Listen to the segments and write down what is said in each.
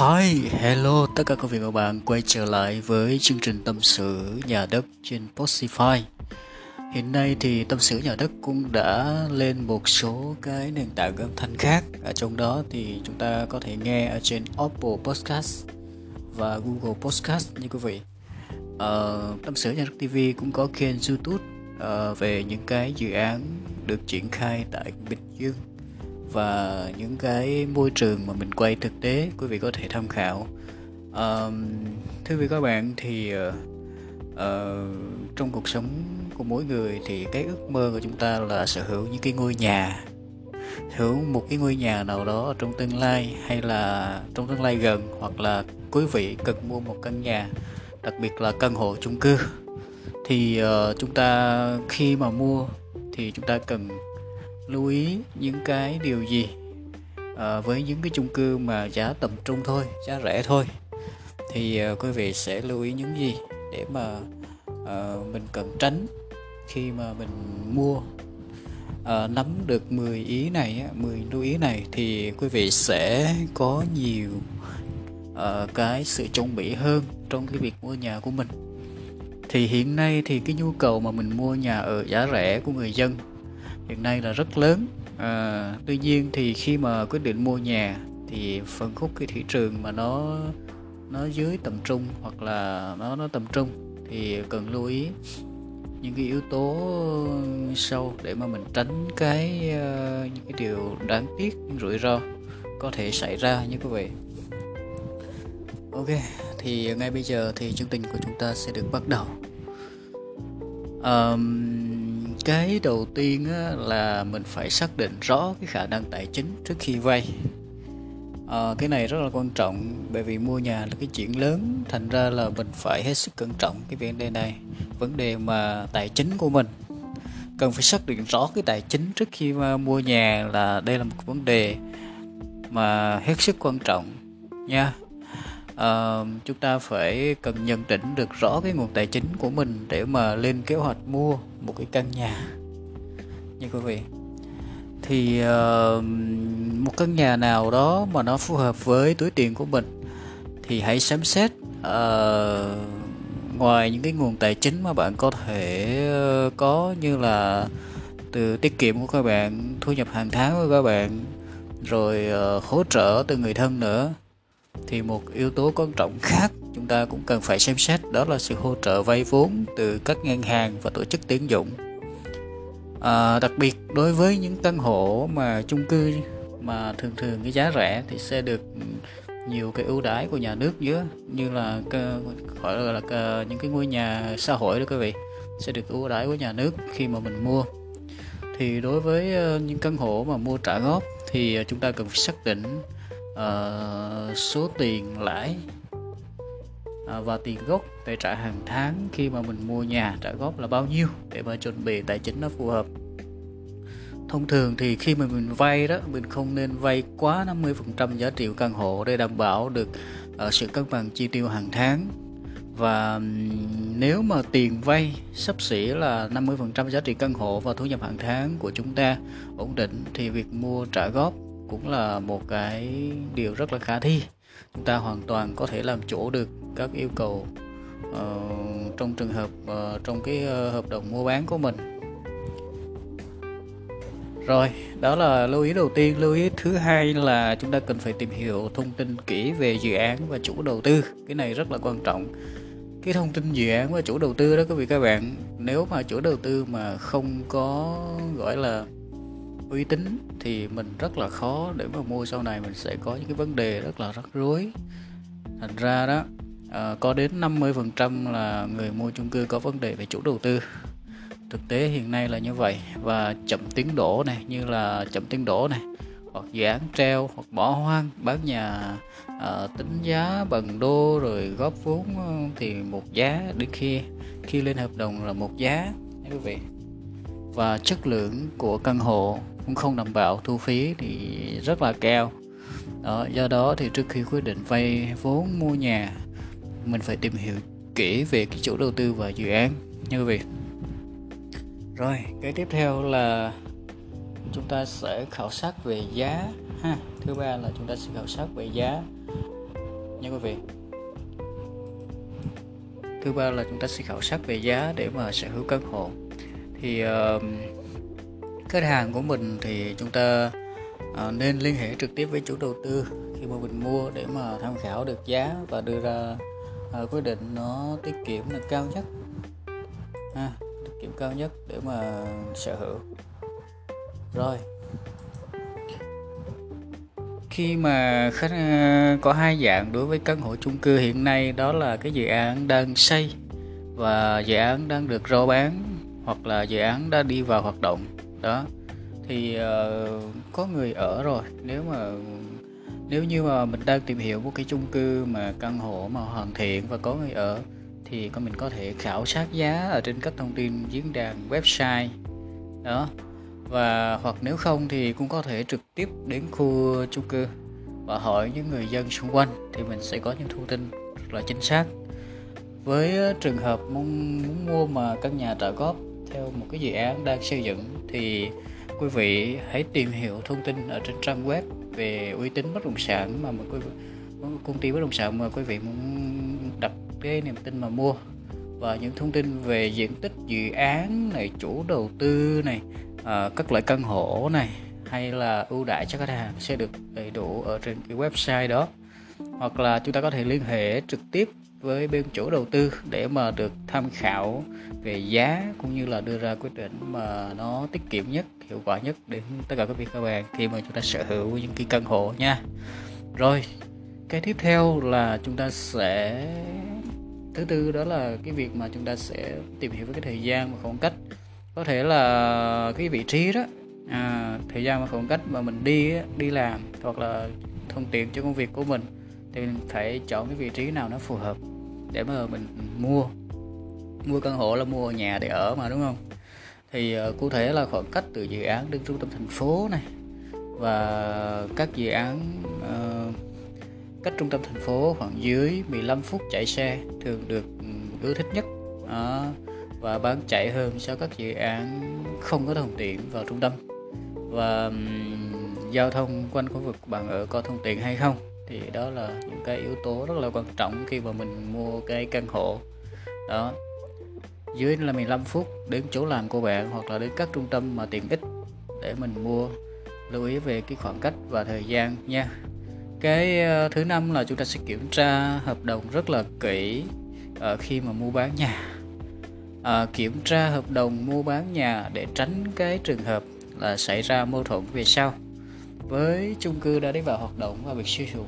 Hi, hello tất cả quý vị và bạn quay trở lại với chương trình tâm sự nhà đất trên Spotify. Hiện nay thì tâm sự nhà đất cũng đã lên một số cái nền tảng âm thanh khác. Ở trong đó thì chúng ta có thể nghe ở trên Apple Podcast và Google Podcast như quý vị. Uh, tâm sự nhà đất TV cũng có kênh YouTube uh, về những cái dự án được triển khai tại Bình Dương và những cái môi trường mà mình quay thực tế quý vị có thể tham khảo. Um, thưa quý các bạn thì uh, uh, trong cuộc sống của mỗi người thì cái ước mơ của chúng ta là sở hữu những cái ngôi nhà. Sở hữu một cái ngôi nhà nào đó trong tương lai hay là trong tương lai gần hoặc là quý vị cần mua một căn nhà đặc biệt là căn hộ chung cư. Thì uh, chúng ta khi mà mua thì chúng ta cần lưu ý những cái điều gì à, với những cái chung cư mà giá tầm trung thôi giá rẻ thôi thì à, quý vị sẽ lưu ý những gì để mà à, mình cần tránh khi mà mình mua. À, nắm được 10 ý này 10 lưu ý này thì quý vị sẽ có nhiều à, cái sự chuẩn bị hơn trong cái việc mua nhà của mình. Thì hiện nay thì cái nhu cầu mà mình mua nhà ở giá rẻ của người dân hiện nay là rất lớn. À, tuy nhiên thì khi mà quyết định mua nhà thì phân khúc cái thị trường mà nó nó dưới tầm trung hoặc là nó nó tầm trung thì cần lưu ý những cái yếu tố sau để mà mình tránh cái uh, những cái điều đáng tiếc rủi ro có thể xảy ra như quý vị. Ok thì ngay bây giờ thì chương trình của chúng ta sẽ được bắt đầu. Um, cái đầu tiên á, là mình phải xác định rõ cái khả năng tài chính trước khi vay. À, cái này rất là quan trọng bởi vì mua nhà là cái chuyện lớn thành ra là mình phải hết sức cẩn trọng cái vấn đề này vấn đề mà tài chính của mình. Cần phải xác định rõ cái tài chính trước khi mà mua nhà là đây là một vấn đề mà hết sức quan trọng nha uh, chúng ta phải cần nhận định được rõ cái nguồn tài chính của mình để mà lên kế hoạch mua một cái căn nhà. Như quý vị. Thì uh, một căn nhà nào đó mà nó phù hợp với túi tiền của mình thì hãy xem xét uh, ngoài những cái nguồn tài chính mà bạn có thể uh, có như là từ tiết kiệm của các bạn thu nhập hàng tháng của các bạn rồi uh, hỗ trợ từ người thân nữa thì một yếu tố quan trọng khác chúng ta cũng cần phải xem xét đó là sự hỗ trợ vay vốn từ các ngân hàng và tổ chức tín dụng. À, đặc biệt đối với những căn hộ mà chung cư mà thường thường cái giá rẻ thì sẽ được nhiều cái ưu đãi của nhà nước nữa như là gọi là, là những cái ngôi nhà xã hội đó quý vị sẽ được ưu đãi của nhà nước khi mà mình mua. Thì đối với ờ, những căn hộ mà mua trả góp thì ờ, chúng ta cần phải xác định uh, số tiền lãi uh, và tiền gốc để trả hàng tháng khi mà mình mua nhà trả góp là bao nhiêu để mà chuẩn bị tài chính nó phù hợp. Thông thường thì khi mà mình vay đó mình không nên vay quá 50% giá trị của căn hộ để đảm bảo được uh, sự cân bằng chi tiêu hàng tháng. Và nếu mà tiền vay sắp xỉ là 50% giá trị căn hộ và thu nhập hàng tháng của chúng ta ổn định thì việc mua trả góp cũng là một cái điều rất là khả thi. Chúng ta hoàn toàn có thể làm chủ được các yêu cầu uh, trong trường hợp uh, trong cái uh, hợp đồng mua bán của mình. Rồi đó là lưu ý đầu tiên. Lưu ý thứ hai là chúng ta cần phải tìm hiểu thông tin kỹ về dự án và chủ đầu tư. Cái này rất là quan trọng. Cái thông tin dự án và chủ đầu tư đó quý vị các bạn nếu mà chủ đầu tư mà không có gọi là uy tín thì mình rất là khó để mà mua. Sau này mình sẽ có những cái vấn đề rất là rắc rối. Thành ra đó à, có đến 50% là người mua chung cư có vấn đề về chủ đầu tư. Thực tế hiện nay là như vậy. Và chậm tiến độ này như là chậm tiến độ này hoặc dự án treo hoặc bỏ hoang bán nhà à, tính giá bằng đô rồi góp vốn ờ, thì một giá đến khi khi lên hợp đồng là một giá quý vị. Và chất lượng của căn hộ cũng không đảm bảo thu phí thì rất là cao. Đó, do đó thì trước khi quyết định vay vốn mua nhà mình phải tìm hiểu kỹ về cái chủ đầu tư và dự án như vậy. Rồi cái tiếp theo là chúng ta sẽ khảo sát về giá ha. Thứ ba là chúng ta sẽ khảo sát về giá nha quý vị. Thứ ba là chúng ta sẽ khảo sát về giá để mà sở hữu căn hộ. Thì uh, khách hàng của mình thì chúng ta à, nên liên hệ trực tiếp với chủ đầu tư khi mà mình mua để mà tham khảo được giá và đưa ra à, quyết định nó tiết kiệm là cao nhất. À, tiết kiệm cao nhất để mà sở hữu. Rồi. Khi mà khách ờ, có hai dạng đối với căn hộ chung cư hiện nay đó là cái dự án đang xây và dự án đang được rao bán hoặc là dự án đã đi vào hoạt động đó. Thì uh, có người ở rồi. Nếu mà nếu như mà mình đang tìm hiểu một cái chung cư mà căn hộ mà hoàn thiện và có người ở thì con mình có thể khảo sát giá ở trên các thông tin diễn đàn website. Đó. Và hoặc nếu không thì cũng có thể trực tiếp đến khu chung cư và hỏi những người dân xung quanh thì mình sẽ có những thông tin rất là chính xác. Với ờ, trường hợp muốn, muốn mua mà căn nhà trả góp theo một cái dự án đang xây dựng thì quý vị hãy tìm hiểu thông tin ở trên trang web về uy tín bất động sản mà một quý vị, công ty bất động sản mà quý vị muốn đặt cái niềm tin mà mua. Và những thông tin về diện tích dự án này chủ đầu tư này à, các loại căn hộ này hay là ưu đãi cho khách hàng sẽ được đầy đủ ở trên cái website đó. Hoặc là chúng ta có thể liên hệ trực tiếp với bên chủ đầu tư để mà được tham khảo về giá cũng như là đưa ra quyết định mà nó tiết kiệm nhất hiệu quả nhất đến tất cả các vị các bạn khi mà chúng ta sở hữu những cái căn hộ nha. Rồi cái tiếp theo là chúng ta sẽ thứ tư đó là cái việc mà chúng ta sẽ tìm hiểu với cái thời gian và khoảng cách. Có thể là cái vị trí đó à, thời gian và khoảng cách mà mình đi đi làm hoặc là thuận tiện cho công việc của mình thì mình phải chọn cái vị trí nào nó phù hợp để mà mình mua. Mua căn hộ là mua nhà để ở mà đúng không? Thì uh, cụ thể là khoảng cách từ dự án đến trung tâm thành phố này và các dự án uh, cách trung tâm thành phố khoảng dưới 15 phút chạy xe thường được ừ, ưa thích nhất. À, và bán chạy hơn so với các dự án không có thông tiện vào trung tâm. Và um, giao thông quanh khu vực bạn ở có thông tiện hay không? Thì đó là những cái yếu tố rất là quan trọng khi mà mình mua cái căn hộ. Đó. Dưới là 15 phút đến chỗ làm của bạn hoặc là đến các trung tâm mà tiện ích để mình mua lưu ý về cái khoảng cách và thời gian nha. Cái ờ, thứ năm là chúng ta sẽ kiểm tra hợp đồng rất là kỹ ờ, khi mà mua bán nhà. À, kiểm tra hợp đồng mua bán nhà để tránh cái trường hợp là xảy ra mâu thuẫn về sau với chung cư đã đi vào hoạt động và việc sử dụng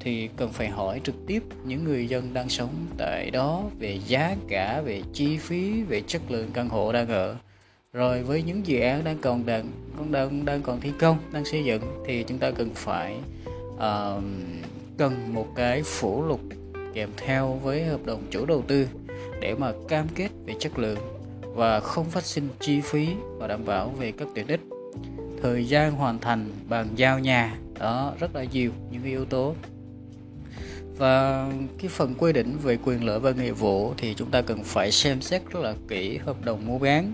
thì cần phải hỏi trực tiếp những người dân đang sống tại đó về giá cả về chi phí về chất lượng căn hộ đang ở. Rồi với những dự án đang còn đang đang đang còn thi công đang xây dựng thì chúng ta cần phải uh, cần một cái phủ lục kèm theo với hợp đồng chủ đầu tư để mà cam kết về chất lượng và không phát sinh chi phí và đảm bảo về các tiện ích thời gian hoàn thành bàn giao nhà. Đó rất là nhiều những yếu tố. Và cái phần quy định về quyền lợi và nghĩa vụ thì chúng ta cần phải xem xét rất là kỹ hợp đồng mua bán.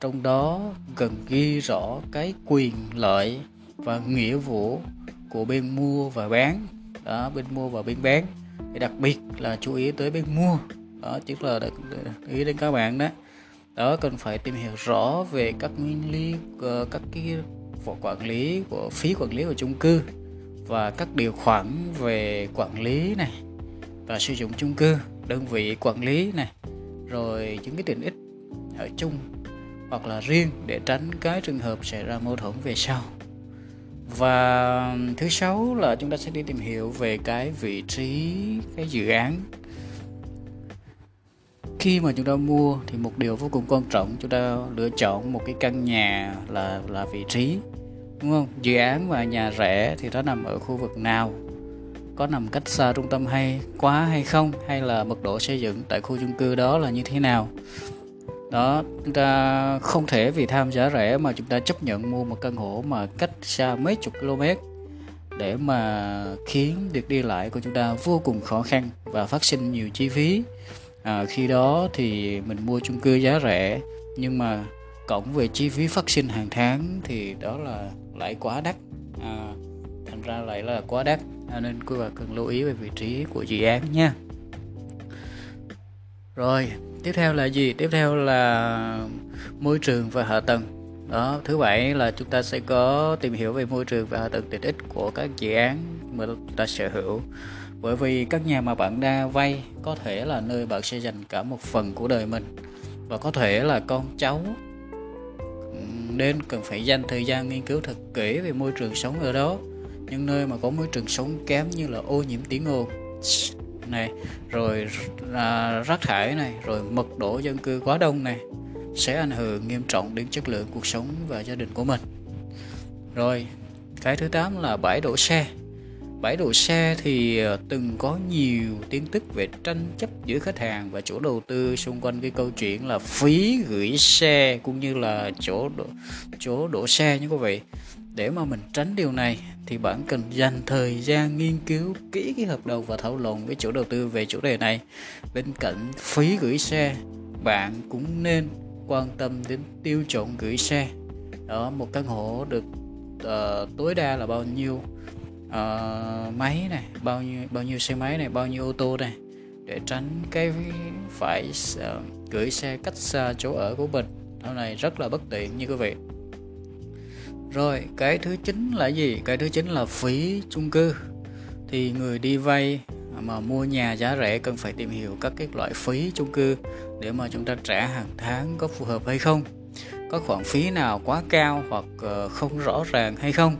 Trong đó cần ghi rõ cái quyền lợi và nghĩa vụ của bên mua và bán. Đó bên mua và bên bán. Đặc biệt là chú ý tới bên mua. Đó tức là đặc, ý đến các bạn đó. Đó cần phải tìm hiểu rõ về các nguyên lý ờ, các cái quản lý, của phí quản lý của chung cư và các điều khoản về quản lý này và sử dụng chung cư, đơn vị quản lý này, rồi những cái tiện ích ở chung hoặc là riêng để tránh cái trường hợp xảy ra mâu thuẫn về sau. Và thứ sáu là chúng ta sẽ đi tìm hiểu về cái vị trí, cái dự án khi mà chúng ta mua thì một điều vô cùng quan trọng, chúng ta lựa chọn một cái căn nhà là là vị trí, đúng không? Dự án và nhà rẻ thì nó nằm ở khu vực nào? Có nằm cách xa trung tâm hay quá hay không? Hay là mật độ xây dựng tại khu chung cư đó là như thế nào? Đó, chúng ta không thể vì tham giá rẻ mà chúng ta chấp nhận mua một căn hộ mà cách xa mấy chục km để mà khiến việc đi lại của chúng ta vô cùng khó khăn và phát sinh nhiều chi phí à, khi đó thì mình mua chung cư giá rẻ nhưng mà cộng về chi phí phát sinh hàng tháng thì đó là lại quá đắt. À, thành ra lại là quá đắt nên quý bà cần lưu ý về vị trí của dự án nha. Rồi tiếp theo là gì? Tiếp theo là môi trường và hạ tầng đó thứ bảy là chúng ta sẽ có tìm hiểu về môi trường và hạ tầng tiện ích của các dự án mà chúng ta sở hữu. Bởi vì các nhà mà bạn đang vay có thể là nơi bạn sẽ dành cả một phần của đời mình. Và có thể là con cháu. Nên cần phải dành thời gian nghiên cứu thật kỹ về môi trường sống ở đó. Những nơi mà có môi trường sống kém như là ô nhiễm tiếng ồn. Này rồi à, rác thải này rồi mật độ dân cư quá đông này sẽ ảnh hưởng nghiêm trọng đến chất lượng cuộc sống và gia đình của mình. Rồi cái thứ tám là bãi đổ xe. Bãi đổ xe thì ờ, từng có nhiều tin tức về tranh chấp giữa khách hàng và chủ đầu tư xung quanh cái câu chuyện là phí gửi xe cũng như là chỗ đổ, chỗ đổ xe như quý vị. Để mà mình tránh điều này thì bạn cần dành thời gian nghiên cứu kỹ cái hợp đồng và thảo luận với chủ đầu tư về chủ đề này. Bên cạnh phí gửi xe bạn cũng nên quan tâm đến tiêu chuẩn gửi xe. Đó một căn hộ được uh, tối đa là bao nhiêu uh, máy này bao nhiêu bao nhiêu xe máy này bao nhiêu ô tô này để tránh cái phải uh, gửi xe cách xa chỗ ở của mình. Sau này rất là bất tiện như quý vị. Rồi cái thứ chín là gì? Cái thứ chín là phí chung cư. Thì người đi vay À, mà mua nhà giá rẻ cần phải tìm hiểu các cái loại phí chung cư để mà chúng ta trả hàng tháng có phù hợp hay không có khoản phí nào quá cao hoặc ờ, không rõ ràng hay không.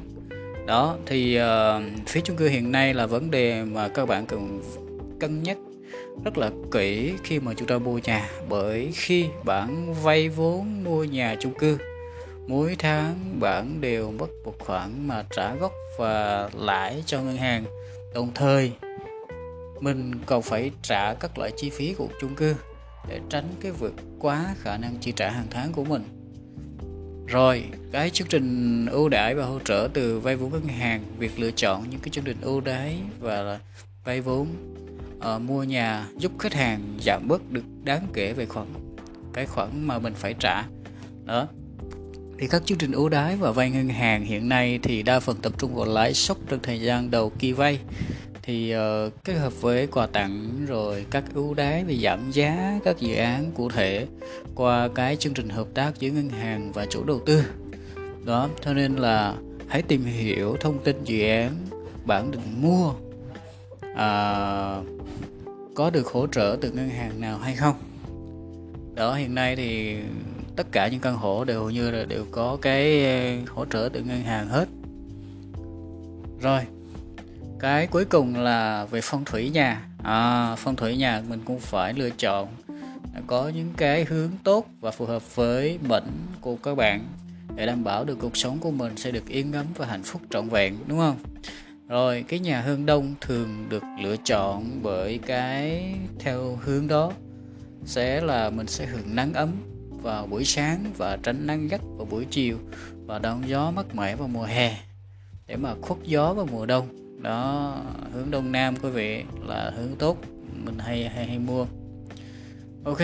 Đó thì uh, phí chung cư hiện nay là vấn đề mà các bạn cần cân nhắc rất là kỹ khi mà chúng ta mua nhà bởi khi bạn vay vốn mua nhà chung cư mỗi tháng bạn đều mất một khoản mà trả gốc và lãi cho ngân hàng đồng thời mình còn phải trả các loại chi phí của chung cư để tránh cái vượt quá khả năng chi trả hàng tháng của mình. Rồi cái chương trình ưu đãi và hỗ trợ từ vay vốn ngân hàng việc lựa chọn những cái chương trình ưu đãi và vay vốn uh, mua nhà giúp khách hàng giảm bớt được đáng kể về khoản cái khoản mà mình phải trả. Đó. Thì các chương trình ưu đãi và vay ngân hàng hiện nay thì đa phần tập trung vào lãi suất trong thời gian đầu kỳ vay thì uh, kết hợp với quà tặng rồi các ưu đãi về giảm giá các dự án cụ thể qua cái chương trình hợp tác giữa ngân hàng và chủ đầu tư. Đó cho nên là hãy tìm hiểu thông tin dự án bản định mua à, có được hỗ trợ từ ngân hàng nào hay không. Đó hiện nay thì tất cả những căn hộ đều như là đều có cái ờ, hỗ trợ từ ngân hàng hết. Rồi cái cuối cùng là về phong thủy nhà à, phong thủy nhà mình cũng phải lựa chọn có những cái hướng tốt và phù hợp với mệnh của các bạn để đảm bảo được cuộc sống của mình sẽ được yên ấm và hạnh phúc trọn vẹn đúng không? Rồi cái nhà hướng đông thường được lựa chọn bởi cái theo hướng đó sẽ là mình sẽ hưởng nắng ấm vào buổi sáng và tránh nắng gắt vào buổi chiều và đón gió mát mẻ vào mùa hè để mà khuất gió vào mùa đông đó hướng đông nam quý vị là hướng tốt mình hay hay hay mua. Ok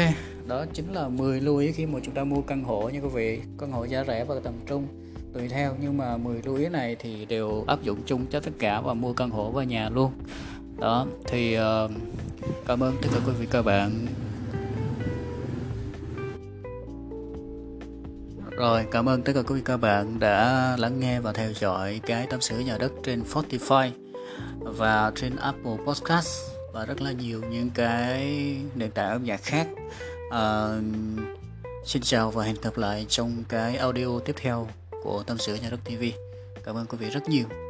đó chính là 10 lưu ý khi mà chúng ta mua căn hộ nha quý vị. Căn hộ giá rẻ và tầm trung tùy theo. Nhưng mà 10 lưu ý này thì đều áp dụng chung cho tất cả và mua căn hộ và nhà luôn. Đó thì uh, cảm ơn tất cả quý vị các bạn. Rồi, cảm ơn tất cả quý vị các bạn đã lắng nghe và theo dõi cái tâm sự nhà đất trên Spotify và trên Apple Podcast và rất là nhiều những cái nền tảng âm nhạc khác. À, xin chào và hẹn gặp lại trong cái audio tiếp theo của tâm sự nhà đất TV. Cảm ơn quý vị rất nhiều.